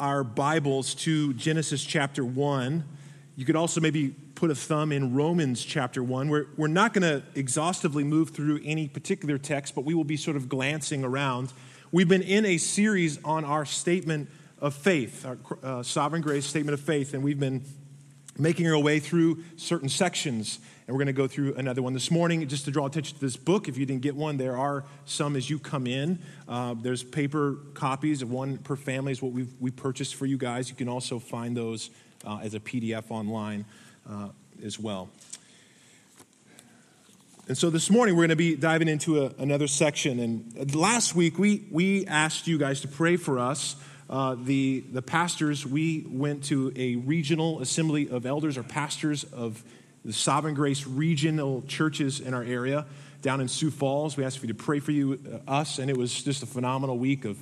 our Bibles to Genesis chapter 1. You could also maybe put a thumb in Romans chapter 1. We're, we're not going to exhaustively move through any particular text, but we will be sort of glancing around. We've been in a series on our statement of faith, our uh, sovereign grace statement of faith, and we've been making our way through certain sections. And we're going to go through another one this morning. Just to draw attention to this book, if you didn't get one, there are some as you come in. Uh, there's paper copies of one per family, is what we've, we purchased for you guys. You can also find those uh, as a PDF online uh, as well. And so this morning we're going to be diving into a, another section. And last week we, we asked you guys to pray for us. Uh, the, the pastors, we went to a regional assembly of elders or pastors of the Sovereign Grace regional churches in our area down in Sioux Falls. We asked for you to pray for you, uh, us, and it was just a phenomenal week of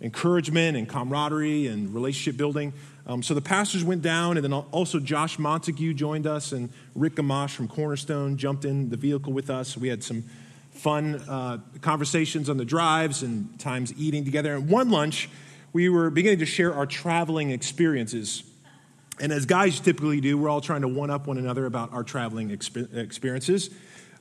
encouragement and camaraderie and relationship building. Um, so the pastors went down, and then also Josh Montague joined us, and Rick Gamache from Cornerstone jumped in the vehicle with us. We had some fun uh, conversations on the drives and times eating together. And one lunch, we were beginning to share our traveling experiences. And as guys typically do, we're all trying to one up one another about our traveling experiences.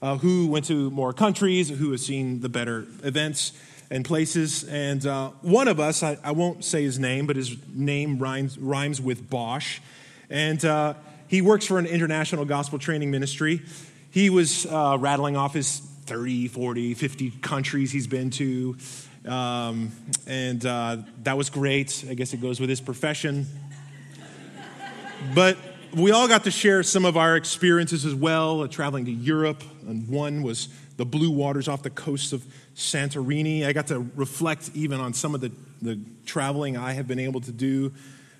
Uh, who went to more countries, who has seen the better events and places. And uh, one of us, I, I, won't say his name, but his name rhymes, rhymes with Bosch. And uh, he works for an international gospel training ministry. He was uh, rattling off his 30, 40, 50 countries he's been to. Um, and uh, that was great. I guess it goes with his profession. But we all got to share some of our experiences as well, uh, traveling to Europe. And one was the blue waters off the coast of Santorini. I got to reflect even on some of the, the traveling I have been able to do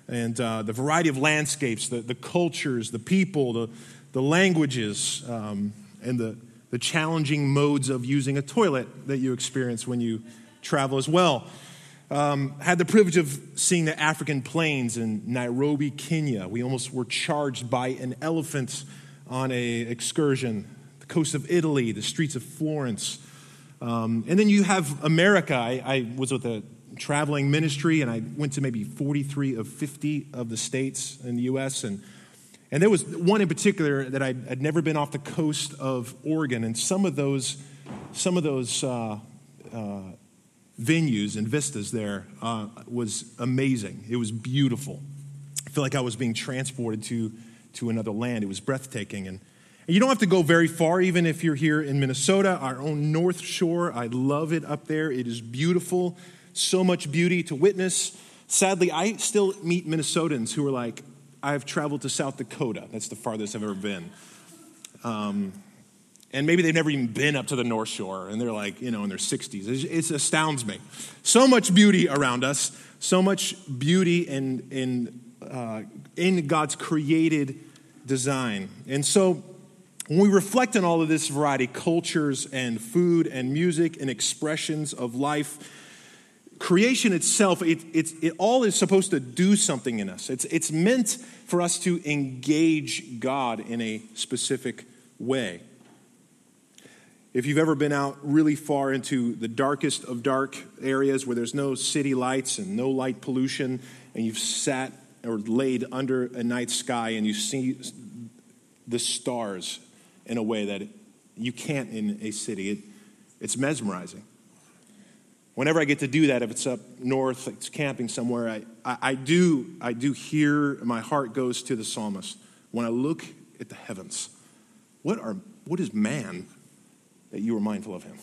and uh, the variety of landscapes, the, the cultures, the people, the, the languages, um, and the, the challenging modes of using a toilet that you experience when you travel as well. Um, had the privilege of seeing the African plains in Nairobi, Kenya. We almost were charged by an elephant on a excursion. The coast of Italy, the streets of Florence. Um, and then you have America. I, I, was with a traveling ministry, and I went to maybe 43 of 50 of the states in the U.S. And, and there was one in particular that I'd, I'd never been off the coast of Oregon, and some of those, some of those uh, uh, venues and vistas there uh, was amazing. It was beautiful. I feel like I was being transported to, to another land. It was breathtaking. And, and you don't have to go very far, even if you're here in Minnesota, our own North Shore. I love it up there. It is beautiful, so much beauty to witness. Sadly, I still meet Minnesotans who are like, I've traveled to South Dakota. That's the farthest I've ever been. Um, and maybe they've never even been up to the North Shore, and they're like, you know, in their 60s. It, astounds me. So much beauty around us, so much beauty in, in, uh, in God's created design. And so when we reflect on all of this variety, cultures and food and music and expressions of life, creation itself, it, it, it all is supposed to do something in us. It's, it's meant for us to engage God in a specific way. If you've ever been out really far into the darkest of dark areas where there's no city lights and no light pollution, and you've sat or laid under a night sky and you see the stars in a way that you can't in a city, it, it's mesmerizing. Whenever I get to do that, if it's up north, it's camping somewhere, I, I, I, do, I do hear, my heart goes to the psalmist. When I look at the heavens, what, are, what is man that you were mindful of him.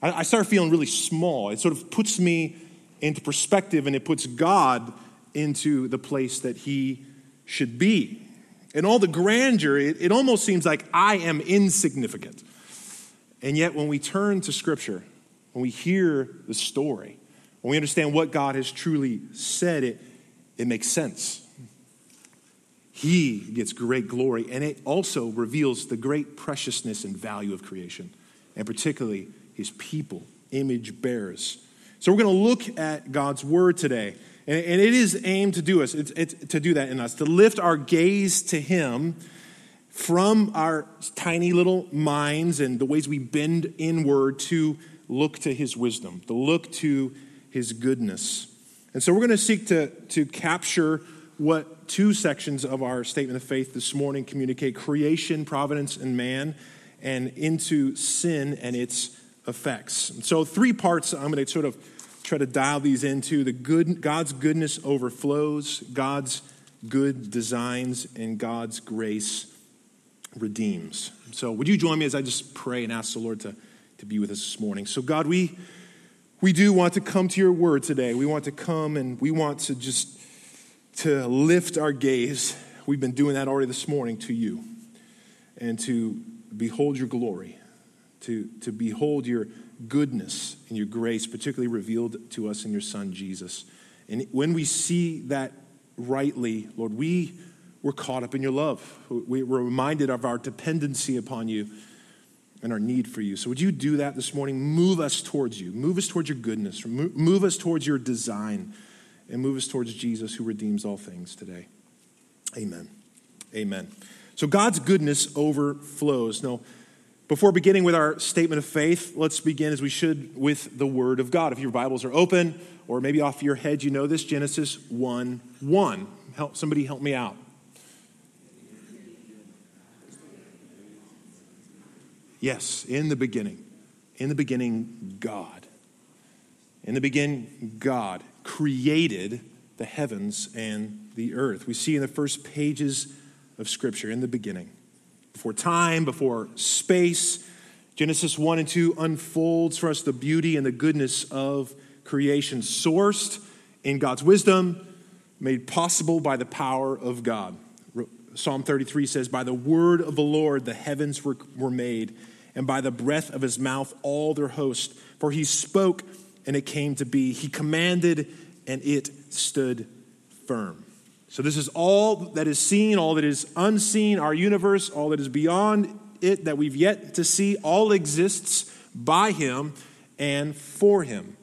I, I started feeling really small. It sort of puts me into perspective and it puts God into the place that he should be. And all the grandeur, it, it almost seems like I am insignificant. And yet, when we turn to Scripture, when we hear the story, when we understand what God has truly said, it, it makes sense. He gets great glory, and it also reveals the great preciousness and value of creation, and particularly his people, image bearers. So we're going to look at God's word today, and, it is aimed to do us, it's, it's, to do that in us, to lift our gaze to Him from our tiny little minds and the ways we bend inward to look to His wisdom, to look to His goodness. And so we're going to seek to, to capture what two sections of our statement of faith this morning communicate creation, providence, and man, and into sin and its effects. So, three parts I'm going to sort of try to dial these into the good God's goodness overflows, God's good designs, and God's grace redeems. So, would you join me as I just pray and ask the Lord to, to be with us this morning? So, God, we we do want to come to your word today. We want to come and we want to just to lift our gaze. We've been doing that already this morning to you and to behold your glory, to, to behold your goodness and your grace, particularly revealed to us in your Son, Jesus. And when we see that rightly, Lord, we were caught up in your love. We were reminded of our dependency upon you and our need for you. So, would you do that this morning? Move us towards you. Move us towards your goodness. Move us towards your design. And move us towards Jesus who redeems all things today. Amen. Amen. So, God's goodness overflows. Now, before beginning with our statement of faith, let's begin as we should with the Word of God. If your Bibles are open, or maybe off your head, you know this Genesis 1 1. Help, somebody help me out. Yes, in the beginning. In the beginning, God. In the beginning, God created the heavens and the earth. We see in the first pages of Scripture, in the beginning, before time, before space, Genesis 1 and 2 unfolds for us the beauty and the goodness of creation, sourced in God's wisdom, made possible by the power of God. Psalm 33 says, By the word of the Lord the heavens were, were made, and by the breath of his mouth all their host. For he spoke, and it came to be. He commanded, and it stood firm. So, this is all that is seen, all that is unseen, our universe, all that is beyond it that we've yet to see, all exists by him and for him.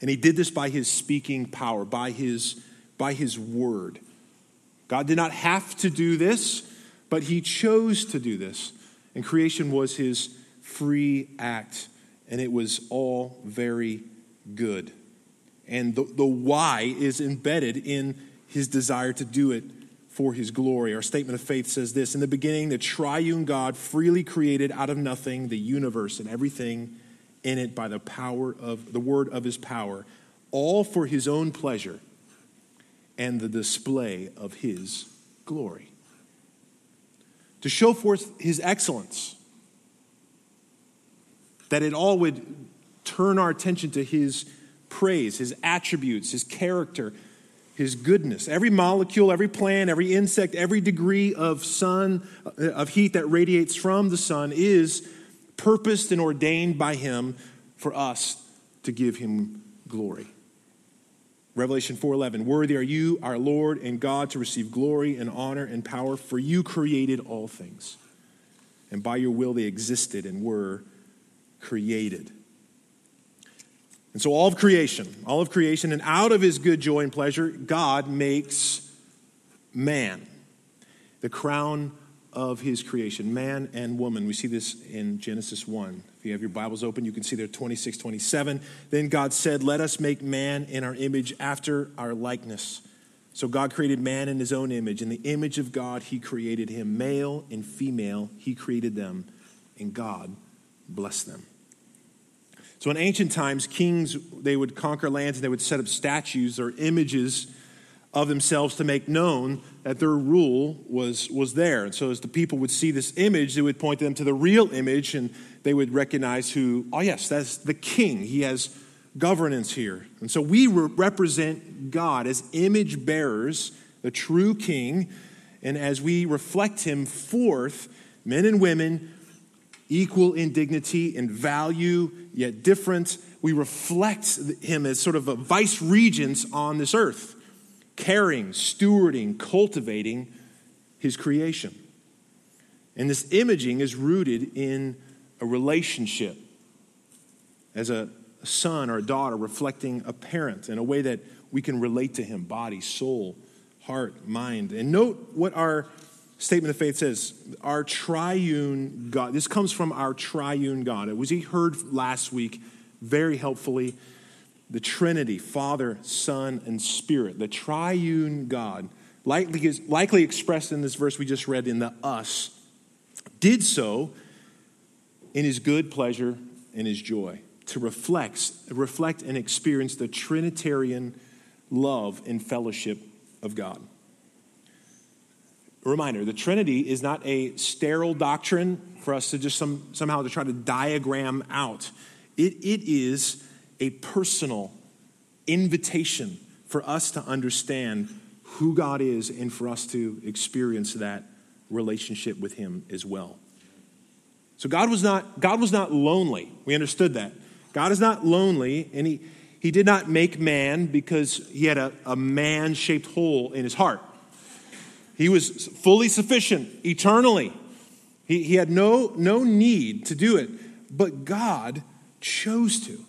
And he did this by his speaking power, by his, by his word. God did not have to do this, but he chose to do this. And creation was his free act, and it was all very good. And the, the why is embedded in his desire to do it for his glory. Our statement of faith says this In the beginning, the triune God freely created out of nothing the universe and everything in it by the power of the word of his power, all for his own pleasure and the display of his glory. To show forth his excellence, that it all would turn our attention to his praise, his attributes, his character, his goodness. Every molecule, every plant, every insect, every degree of sun, uh, of heat that radiates from the sun is purposed and ordained by him for us to give him glory. Revelation 4:11 Worthy are you our Lord and God to receive glory and honor and power for you created all things and by your will they existed and were created. And so all of creation, all of creation and out of his good joy and pleasure God makes man the crown of his creation, man and woman. We see this in Genesis 1. If you have your Bibles open, you can see there 26, 27. Then God said, Let us make man in our image after our likeness. So God created man in his own image. In the image of God, he created him. Male and female, he created them. And God blessed them. So in ancient times, kings, they would conquer lands and they would set up statues or images of themselves to make known that their rule was, was there. And so as the people would see this image, they would point them to the real image and they would recognize who, oh, yes, that's the king. He has governance here. And so we represent God as image bearers, the true king. And as we reflect him forth, men and women, equal in dignity and value, yet different, we reflect him as sort of a vice regents on this earth caring, stewarding, cultivating his creation. And this imaging is rooted in a relationship as a son or a daughter reflecting a parent in a way that we can relate to him body, soul, heart, mind. And note what our statement of faith says our triune God. This comes from our triune God. It was he heard last week very helpfully the Trinity, Father, Son, and Spirit, the triune God, likely, is, likely expressed in this verse we just read in the us, did so in his good pleasure and his joy to reflect, reflect and experience the Trinitarian love and fellowship of God. Reminder the Trinity is not a sterile doctrine for us to just some, somehow to try to diagram out. It, it is a personal invitation for us to understand who God is and for us to experience that relationship with Him as well. So God was not, God was not lonely. We understood that. God is not lonely, and He, he did not make man because He had a, a man shaped hole in His heart. He was fully sufficient eternally. He, he had no, no need to do it, but God chose to.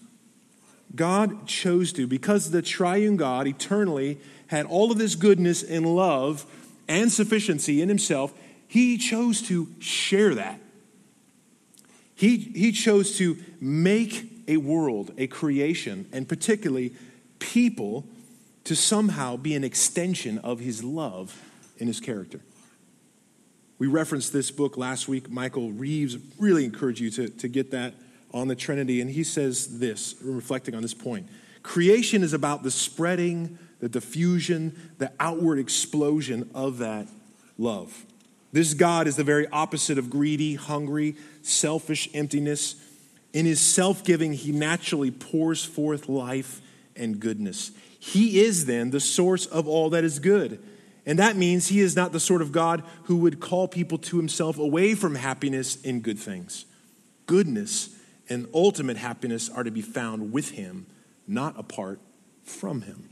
God chose to because the triune God eternally had all of this goodness and love and sufficiency in himself. He chose to share that. He, he chose to make a world, a creation, and particularly people to somehow be an extension of his love and his character. We referenced this book last week. Michael Reeves really encouraged you to, to get that on the Trinity, and he says this, reflecting on this point creation is about the spreading, the diffusion, the outward explosion of that love. This God is the very opposite of greedy, hungry, selfish emptiness. In his self giving, he naturally pours forth life and goodness. He is then the source of all that is good. And that means he is not the sort of God who would call people to himself away from happiness in good things. Goodness and ultimate happiness are to be found with him, not apart from him.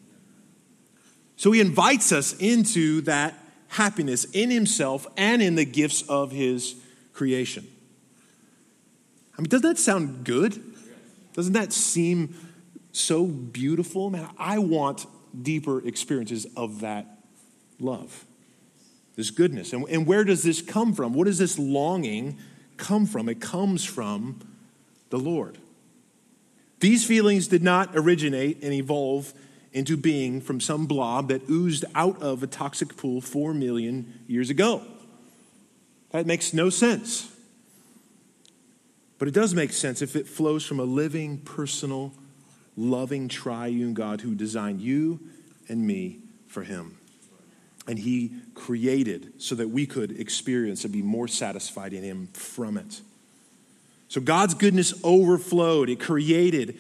So he invites us into that happiness in himself and in the gifts of his creation. I mean, doesn't that sound good? Doesn't that seem so beautiful? Man, I want deeper experiences of that love, this goodness. And, and where does this come from? What does this longing come from? It comes from the Lord. These feelings did not originate and evolve into being from some blob that oozed out of a toxic pool four million years ago. That makes no sense. But it does make sense if it flows from a living, personal, loving, triune God who designed you and me for Him. And He created so that we could experience and be more satisfied in Him from it. So God's goodness overflowed, it created.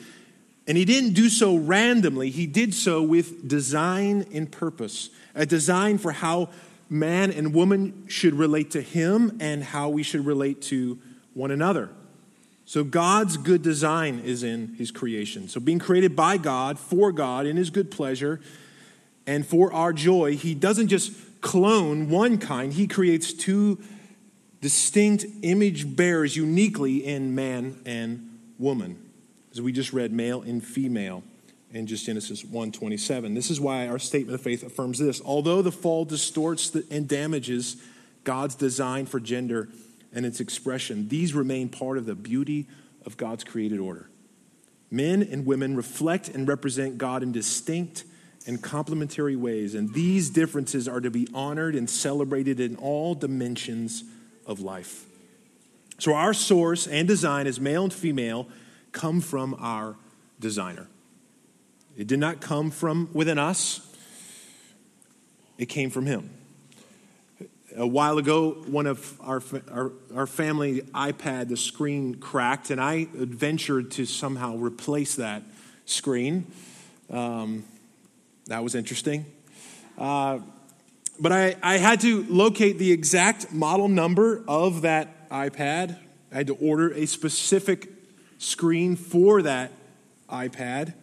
And He didn't do so randomly, He did so with design and purpose, a design for how man and woman should relate to Him and how we should relate to one another. So God's good design is in His creation. So being created by God, for God, in His good pleasure, and for our joy, He doesn't just clone one kind, He creates two distinct image bearers uniquely in man and woman. As we just read, male and female in just Genesis 1:27. This is why our statement of faith affirms this. Although the fall distorts and damages God's design for gender and its expression, these remain part of the beauty of God's created order. Men and women reflect and represent God in distinct and complementary ways, and these differences are to be honored and celebrated in all dimensions of life. So, our source and design as male and female come from our designer. It did not come from within us, it came from him. A while ago, one of our, our, our, family iPad, the screen cracked, and I ventured to somehow replace that screen. Um, that was interesting. Uh, but I, I had to locate the exact model number of that iPad. I had to order a specific screen for that iPad,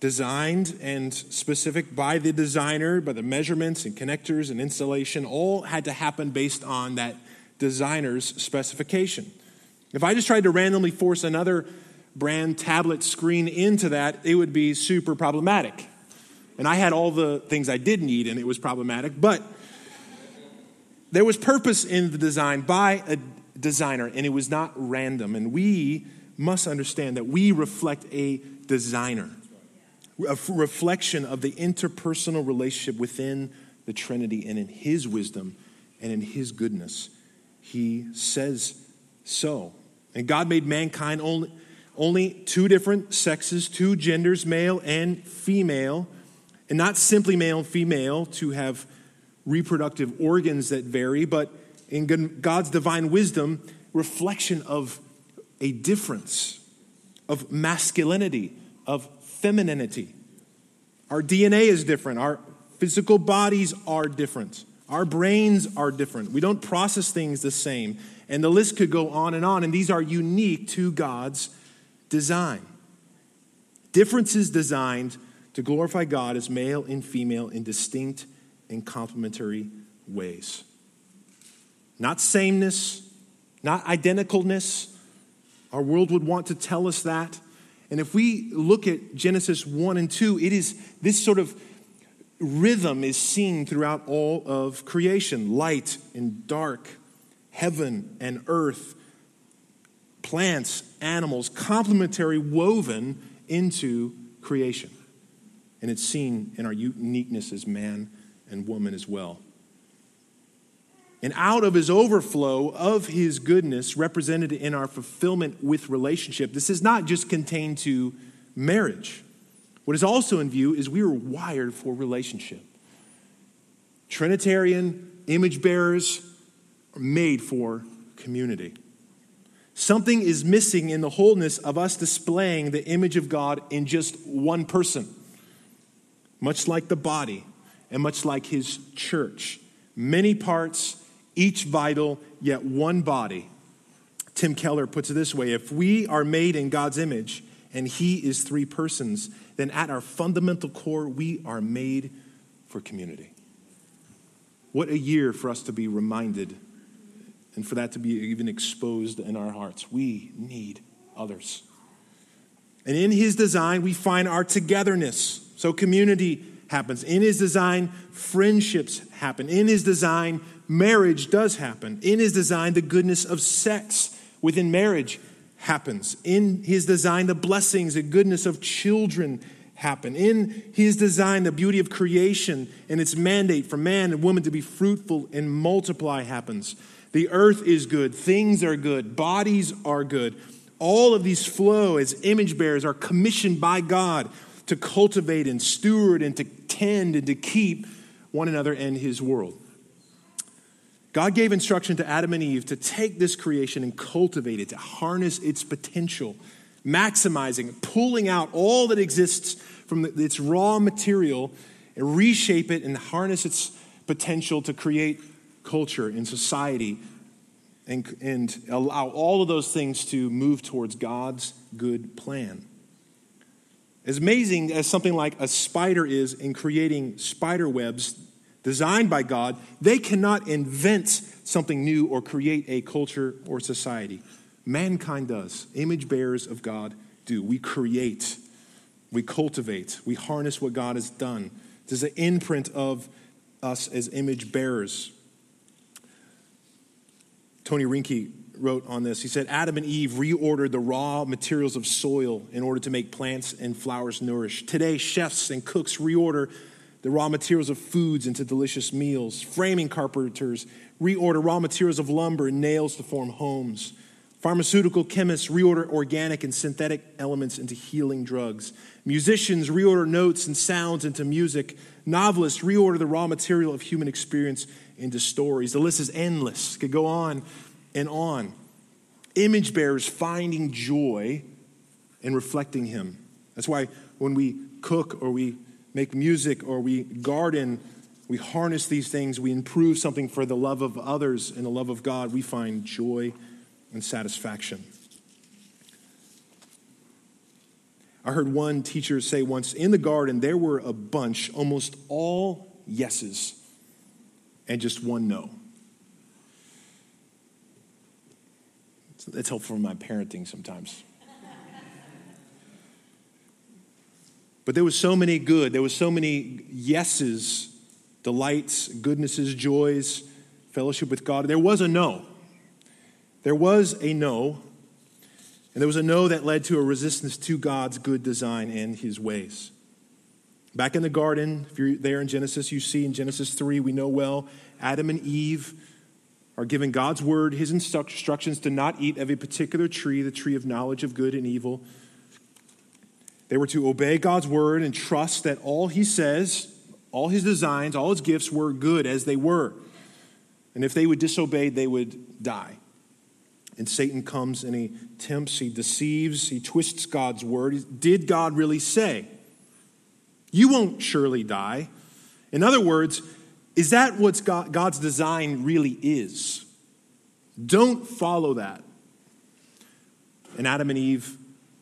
designed and specific by the designer, by the measurements and connectors and installation, all had to happen based on that designer's specification. If I just tried to randomly force another brand tablet screen into that, it would be super problematic. And I had all the things I did need, and it was problematic. But there was purpose in the design by a designer, and it was not random. And we must understand that we reflect a designer. a reflection of the interpersonal relationship within the Trinity and in His wisdom and in His goodness. He says so. And God made mankind only, only two different sexes, two genders, male and female, and not simply male and female to have reproductive organs that vary, but in God's divine wisdom, reflection of a difference of masculinity, of femininity. Our DNA is different. Our physical bodies are different. Our brains are different. We don't process things the same. And the list could go on and on. And these are unique to God's design. Differences designed to glorify God as male and female in distinct and complementary ways. Not sameness, not identicalness. Our world would want to tell us that. And if we look at Genesis 1 and 2, it is this sort of rhythm is seen throughout all of creation light and dark, heaven and earth, plants, animals, complementary, woven into creation. And it's seen in our uniqueness as man and woman as well. And out of his overflow of his goodness, represented in our fulfillment with relationship, this is not just contained to marriage. What is also in view is we are wired for relationship. Trinitarian image bearers are made for community. Something is missing in the wholeness of us displaying the image of God in just one person, much like the body and much like his church. Many parts each vital, yet one body. Tim Keller puts it this way if we are made in God's image and He is three persons, then at our fundamental core, we are made for community. What a year for us to be reminded and for that to be even exposed in our hearts. We need others. And in His design, we find our togetherness. So, community happens. In His design, friendships happen. In His design, marriage does happen. In his design, the goodness of sex within marriage happens. In his design, the blessings and goodness of children happen. In his design, the beauty of creation and its mandate for man and woman to be fruitful and multiply happens. The earth is good, things are good, bodies are good. All of these flow as image bearers are commissioned by God to cultivate and steward and to tend and to keep one another and his world. God gave instruction to Adam and Eve to take this creation and cultivate it, to harness its potential, maximizing, pulling out all that exists from its raw material and reshape it and harness its potential to create culture and society and, and allow all of those things to move towards God's good plan. As amazing as something like a spider is in creating spider webs designed by God, they cannot invent something new or create a culture or society. Mankind does. Image bearers of God do. We create, we cultivate, we harness what God has done. This is an imprint of us as image bearers. Tony Reinke wrote on this. He said, Adam and Eve reordered the raw materials of soil in order to make plants and flowers nourish. Today, chefs and cooks reorder the raw materials of foods into delicious meals. Framing carpenters reorder raw materials of lumber and nails to form homes. Pharmaceutical chemists reorder organic and synthetic elements into healing drugs. Musicians reorder notes and sounds into music. Novelists reorder the raw material of human experience into stories. The list is endless, could go on and on. Image bearers finding joy in reflecting Him. That's why when we cook or we make music or we garden, we harness these things, we improve something for the love of others and the love of God, we find joy and satisfaction. I heard one teacher say once in the garden, there were a bunch, almost all yeses, and just one no. It's helpful for my parenting sometimes. But there was so many good, there was so many yeses, delights, goodnesses, joys, fellowship with God. There was a no. There was a no, and there was a no that led to a resistance to God's good design and his ways. Back in the garden, if you're there in Genesis, you see in Genesis 3, we know well, Adam and Eve are given God's word, his instructions to not eat of a particular tree, the tree of knowledge of good and evil. They were to obey God's word and trust that all he says, all his designs, all his gifts were good as they were. And if they would disobey, they would die. And Satan comes and he tempts, he deceives, he twists God's word. Did God really say? You won't surely die. In other words, is that what God's design really is? Don't follow that. And Adam and Eve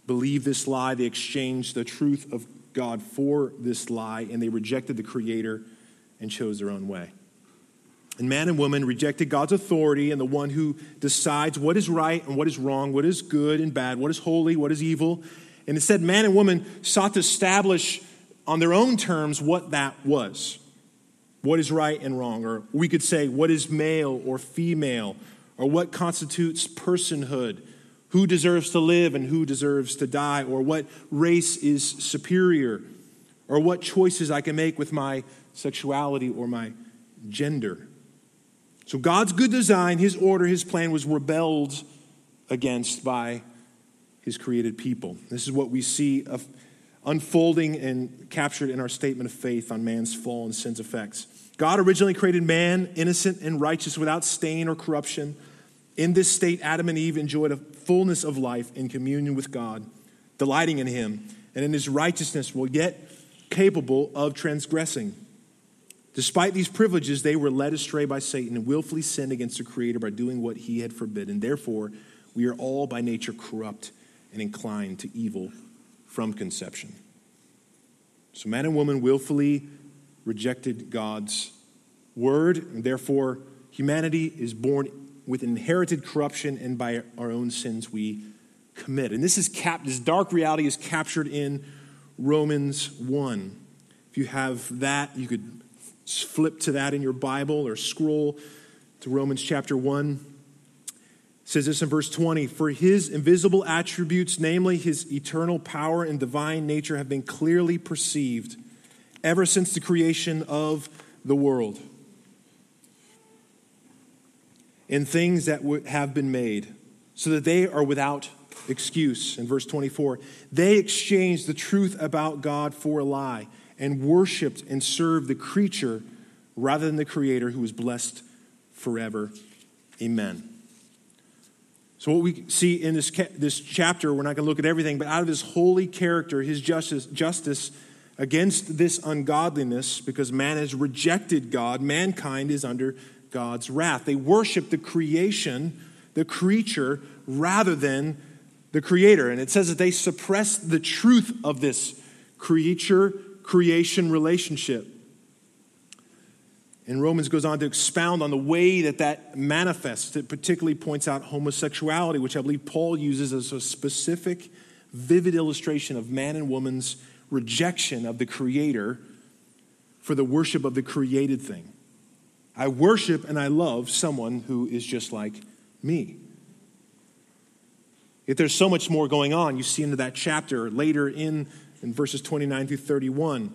believed this lie. They exchanged the truth of God for this lie, and they rejected the Creator and chose their own way. And man and woman rejected God's authority and the one who decides what is right and what is wrong, what is good and bad, what is holy, what is evil. And instead, man and woman sought to establish on their own terms what that was what is right and wrong. Or we could say, what is male or female, or what constitutes personhood, who deserves to live and who deserves to die, or what race is superior, or what choices I can make with my sexuality or my gender. So God's good design, his order, his plan was rebelled against by his created people. This is what we see unfolding and captured in our statement of faith on man's fall and sin's effects. God originally created man innocent and righteous without stain or corruption. In this state, Adam and Eve enjoyed a fullness of life in communion with God, delighting in him and in his righteousness, while yet capable of transgressing. Despite these privileges, they were led astray by Satan and willfully sinned against the Creator by doing what he had forbidden. Therefore, we are all by nature corrupt and inclined to evil from conception. So, man and woman willfully rejected God's word, and therefore, humanity is born with inherited corruption, and by our own sins we commit. And this is cap- this dark reality is captured in Romans 1. If you have that, you could flip to that in your Bible or scroll to Romans chapter 1. Says this in verse 20 For his invisible attributes, namely his eternal power and divine nature, have been clearly perceived ever since the creation of the world. In things that have been made, so that they are without excuse. In verse 24, they exchanged the truth about God for a lie and worshiped and served the creature rather than the Creator who is blessed forever. Amen. So, what we see in this, this chapter, we're not going to look at everything, but out of his holy character, his justice, justice against this ungodliness, because man has rejected God, mankind is under God's wrath. They worship the creation, the creature, rather than the creator. And it says that they suppress the truth of this creature creation relationship. And Romans goes on to expound on the way that that manifests. It particularly points out homosexuality, which I believe Paul uses as a specific, vivid illustration of man and woman's rejection of the Creator for the worship of the created thing. I worship and I love someone who is just like me. If there's so much more going on, you see into that chapter later in in verses 29 through 31.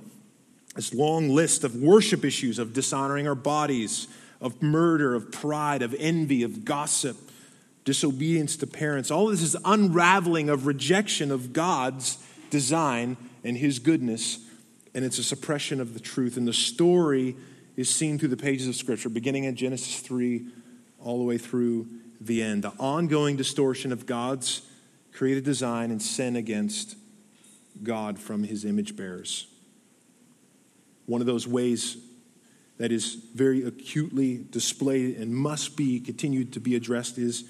This long list of worship issues of dishonoring our bodies, of murder, of pride, of envy, of gossip, disobedience to parents. All this is unraveling of rejection of God's design and His goodness, and it's a suppression of the truth. And the story is seen through the pages of Scripture, beginning in Genesis 3 all the way through the end. The ongoing distortion of God's created design and sin against God from his image bearers. One of those ways that is very acutely displayed and must be continued to be addressed is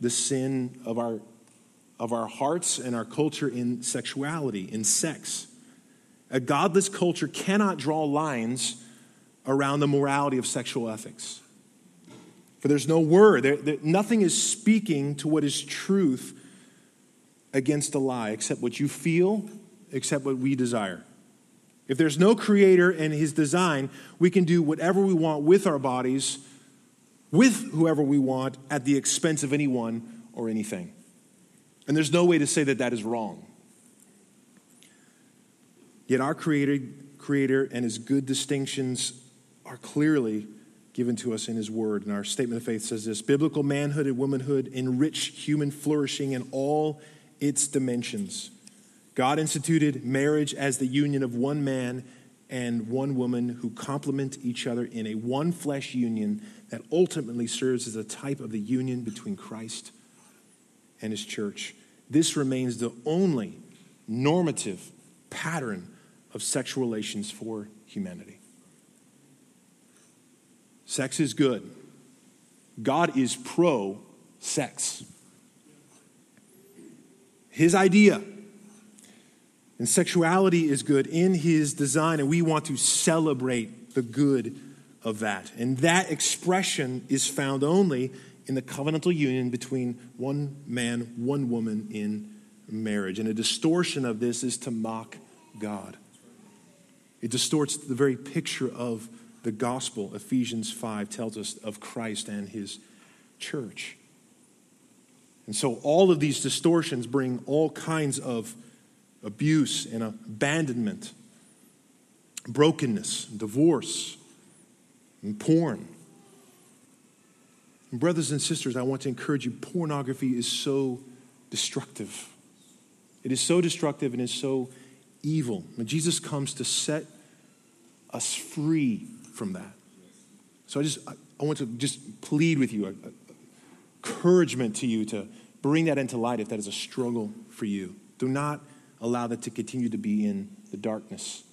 the sin of our, of our hearts and our culture in sexuality, in sex. A godless culture cannot draw lines around the morality of sexual ethics. For there's no word, there, there, nothing is speaking to what is truth against a lie except what you feel, except what we desire. If there's no creator and his design, we can do whatever we want with our bodies, with whoever we want, at the expense of anyone or anything. And there's no way to say that that is wrong. Yet our creator, creator and his good distinctions are clearly given to us in his word. And our statement of faith says this biblical manhood and womanhood enrich human flourishing in all its dimensions. God instituted marriage as the union of one man and one woman who complement each other in a one flesh union that ultimately serves as a type of the union between Christ and his church. This remains the only normative pattern of sexual relations for humanity. Sex is good. God is pro sex. His idea and sexuality is good in his design, and we want to celebrate the good of that. And that expression is found only in the covenantal union between one man, one woman in marriage. And a distortion of this is to mock God. It distorts the very picture of the gospel. Ephesians 5 tells us of Christ and his church. And so all of these distortions bring all kinds of abuse and abandonment, brokenness, divorce, and porn. And brothers and sisters, I want to encourage you pornography is so destructive. It is so destructive and is so evil. When Jesus comes to set us free from that. So I just I want to just plead with you, encouragement to you to bring that into light if that is a struggle for you. Do not allow that to continue to be in the darkness.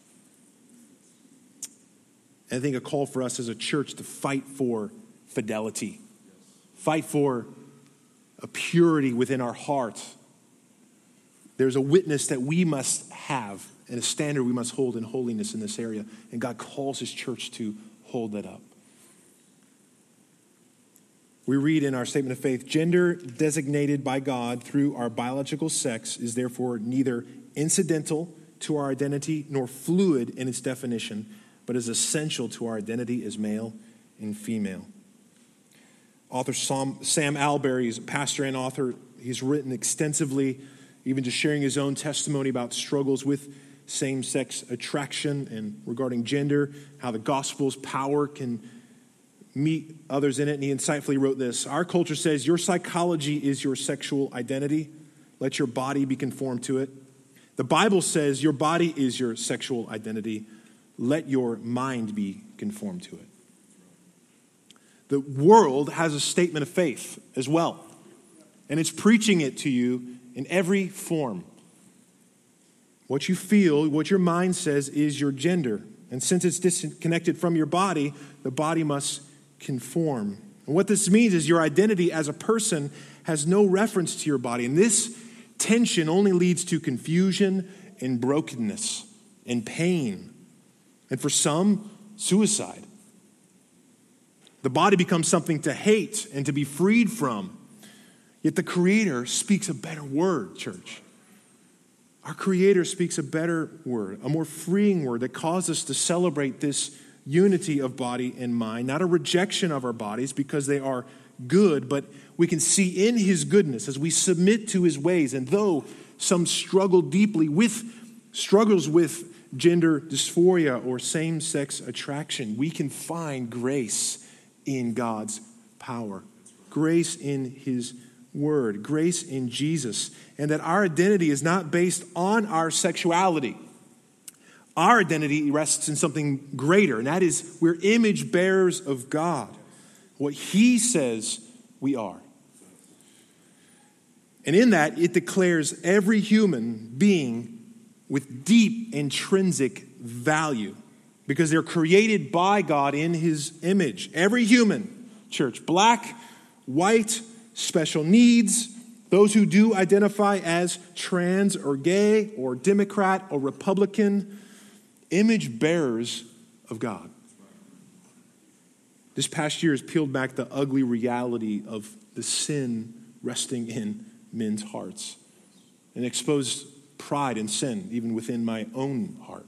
And I think a call for us as a church to fight for fidelity, fight for a purity within our heart. There's a witness that we must have and a standard we must hold in holiness in this area. And God calls his church to hold that up. We read in our statement of faith gender designated by God through our biological sex is therefore neither incidental to our identity nor fluid in its definition, but is essential to our identity as male and female. Author Sam, Sam Allberry is a pastor and author. He's written extensively, even just sharing his own testimony about struggles with same sex attraction and regarding gender, how the gospel's power can meet others in it. And he insightfully wrote this Our culture says your psychology is your sexual identity, let your body be conformed to it. The Bible says your body is your sexual identity. Let your mind be conformed to it. The world has a statement of faith as well, and it's preaching it to you in every form. What you feel, what your mind says, is your gender. And since it's disconnected from your body, the body must conform. And what this means is your identity as a person has no reference to your body. And this tension only leads to confusion and brokenness and pain. And for some, suicide. The body becomes something to hate and to be freed from. Yet the Creator speaks a better word, church. Our Creator speaks a better word, a more freeing word that causes us to celebrate this unity of body and mind, not a rejection of our bodies because they are good, but we can see in his goodness as we submit to his ways. And though some struggle deeply with struggles with gender dysphoria or same sex attraction, we can find grace in God's power, grace in his word, grace in Jesus, and that our identity is not based on our sexuality. Our identity rests in something greater, and that is we're image bearers of God, what He says we are. And in that, it declares every human being with deep intrinsic value because they're created by God in His image. Every human, church, black, white, special needs, those who do identify as trans or gay or Democrat or Republican, image bearers of God. This past year has peeled back the ugly reality of the sin resting in men's hearts and exposed pride and sin even within my own heart.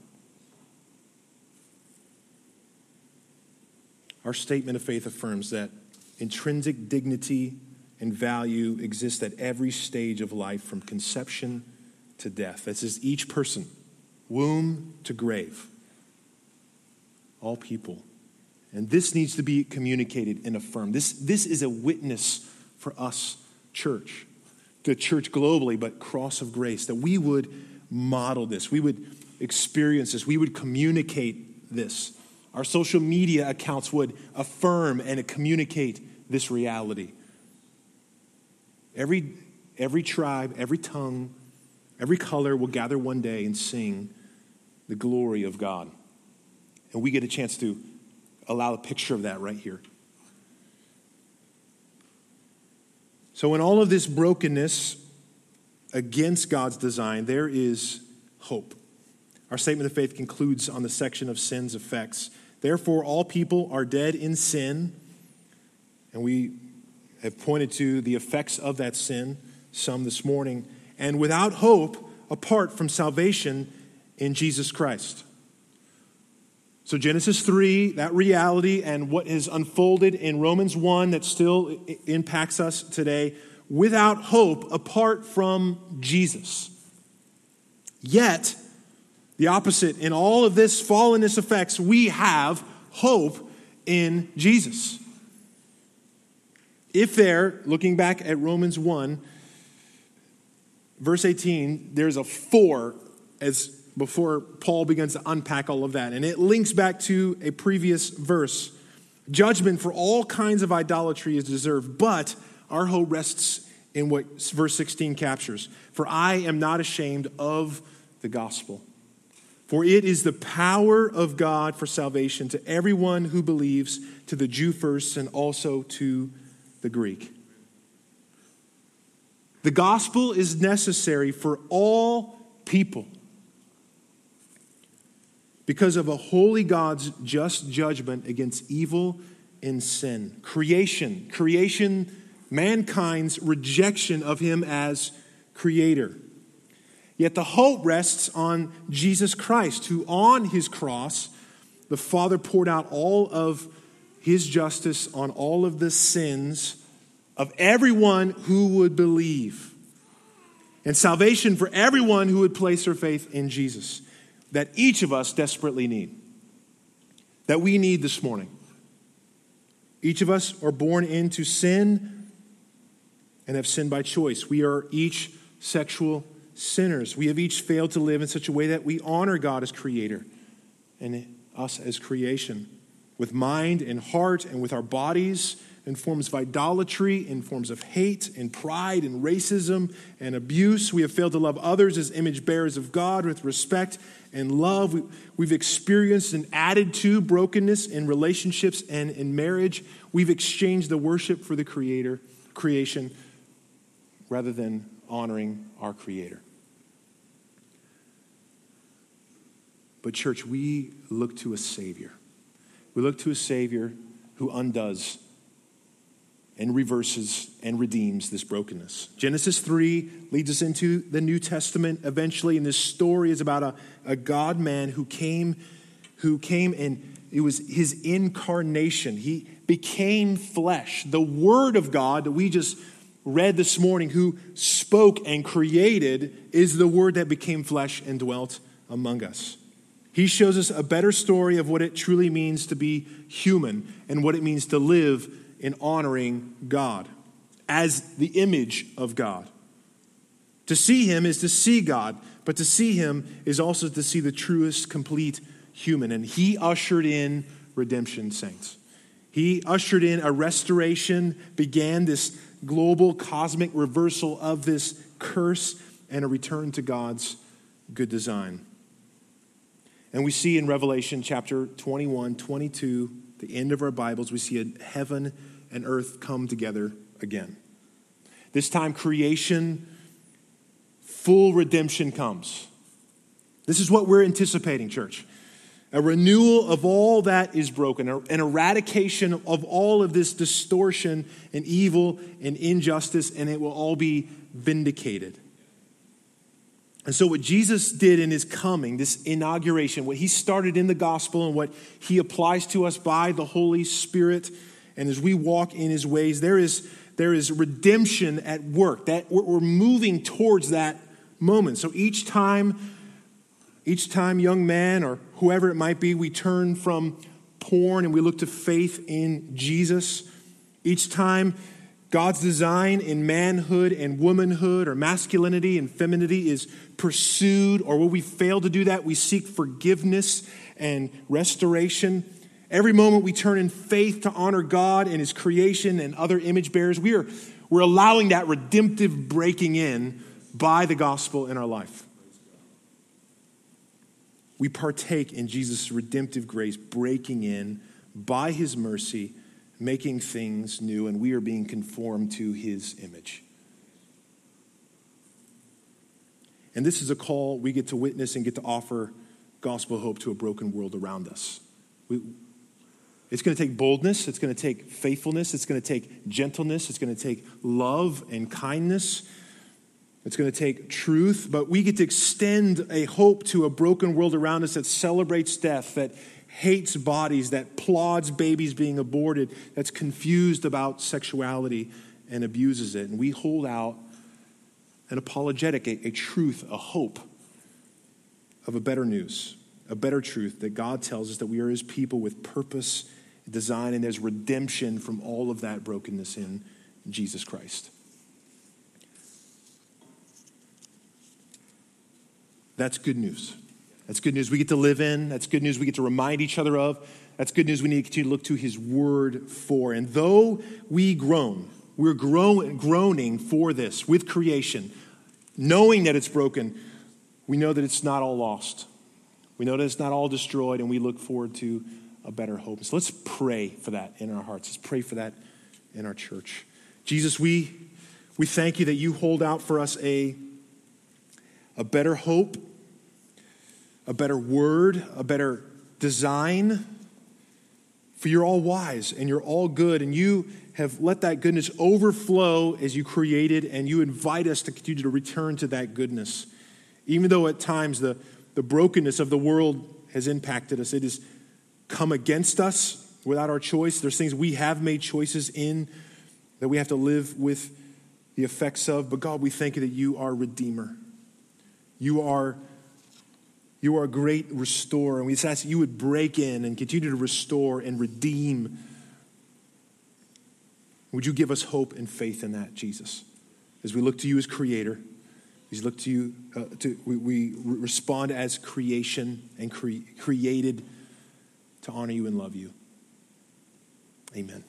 Our statement of faith affirms that intrinsic dignity and value exist at every stage of life from conception to death. This is each person womb to grave. All people. And this needs to be communicated and affirmed. This, this is a witness for us, church, the church globally, but cross of grace, that we would model this, we would experience this, we would communicate this. Our social media accounts would affirm and communicate this reality. Every, every tribe, every tongue, every color will gather one day and sing the glory of God. And we get a chance to allow a picture of that right here. So, in all of this brokenness against God's design, there is hope. Our statement of faith concludes on the section of sin's effects. Therefore, all people are dead in sin, and we have pointed to the effects of that sin some this morning, and without hope apart from salvation in Jesus Christ. So, Genesis 3, that reality, and what has unfolded in Romans 1 that still impacts us today, without hope apart from Jesus. Yet, the opposite, in all of this fallenness effects, we have hope in Jesus. If there, looking back at Romans 1, verse 18, there's a for as before Paul begins to unpack all of that. And it links back to a previous verse. Judgment for all kinds of idolatry is deserved, but our hope rests in what verse 16 captures. For I am not ashamed of the gospel. For it is the power of God for salvation to everyone who believes, to the Jew first, and also to the Greek. The gospel is necessary for all people because of a holy God's just judgment against evil and sin. Creation, creation, mankind's rejection of him as creator. Yet the hope rests on Jesus Christ, who on his cross, the Father poured out all of his justice on all of the sins of everyone who would believe. And salvation for everyone who would place their faith in Jesus that each of us desperately need, that we need this morning. Each of us are born into sin and have sinned by choice. We are each sexual sinners. We have each failed to live in such a way that we honor God as creator and us as creation with mind and heart and with our bodies in forms of idolatry, in forms of hate and pride and racism and abuse. We have failed to love others as image bearers of God with respect and love. We, have experienced and added to brokenness in relationships and in marriage. We've exchanged the worship for the creator, creation, rather than honoring our creator. But, church, we look to a Savior. We look to a Savior who undoes and reverses and redeems this brokenness. Genesis 3 leads us into the New Testament eventually, and this story is about a, a God man who came, who came and it was his incarnation. He became flesh. The Word of God that we just read this morning, who spoke and created, is the Word that became flesh and dwelt among us. He shows us a better story of what it truly means to be human and what it means to live in honoring God as the image of God. To see Him is to see God, but to see Him is also to see the truest, complete human. And He ushered in redemption, saints. He ushered in a restoration, began this global cosmic reversal of this curse, and a return to God's good design. And we see in Revelation chapter 21, 22, the end of our Bibles, we see a heaven and earth come together again. This time, creation, full redemption comes. This is what we're anticipating, church. A renewal of all that is broken, an eradication of all of this distortion and evil and injustice, and it will all be vindicated. And so, what Jesus did in his coming, this inauguration, what he started in the gospel and what he applies to us by the Holy Spirit, and as we walk in his ways, there is, there is redemption at work. That we're moving towards that moment. So each time each time, young man or whoever it might be, we turn from porn and we look to faith in Jesus. Each time God's design in manhood and womanhood or masculinity and femininity is pursued, or when we fail to do that, we seek forgiveness and restoration. Every moment we turn in faith to honor God and His creation and other image bearers, we are, we're allowing that redemptive breaking in by the gospel in our life. We partake in Jesus' redemptive grace, breaking in by His mercy making things new, and we are being conformed to his image. And this is a call we get to witness and get to offer gospel hope to a broken world around us. We, it's going to take boldness, it's going to take faithfulness, it's going to take gentleness, it's going to take love and kindness. It's going to take truth, but we get to extend a hope to a broken world around us that celebrates death, that hates bodies, that plods babies being aborted, that's confused about sexuality and abuses it. And we hold out an apologetic, a, a truth, a hope of a better news, a better truth that God tells us that we are His people with purpose, design, and there's redemption from all of that brokenness in Jesus Christ. That's good news. That's good news we get to live in. That's good news we get to remind each other of. That's good news we need to continue to look to His Word for. And though we groan, we're groaning for this with creation, knowing that it's broken, we know that it's not all lost. We know that it's not all destroyed, and we look forward to a better hope. So let's pray for that in our hearts. Let's pray for that in our church. Jesus, we, we thank you that you hold out for us a, a better hope a better word, a better design. For you're all wise and you're all good, and you have let that goodness overflow as you created, and you invite us to continue to return to that goodness. Even though at times the, the brokenness of the world has impacted us, it has come against us without our choice. There's things we have made choices in that we have to live with the effects of. But God, we thank you that you are Redeemer. You are you are a great restorer, and we just ask that you would break in and continue to restore and redeem. Would you give us hope and faith in that, Jesus? As we look to you as creator, as we look to you, uh, to, we, we, respond as creation and cre- created to honor you and love you. Amen.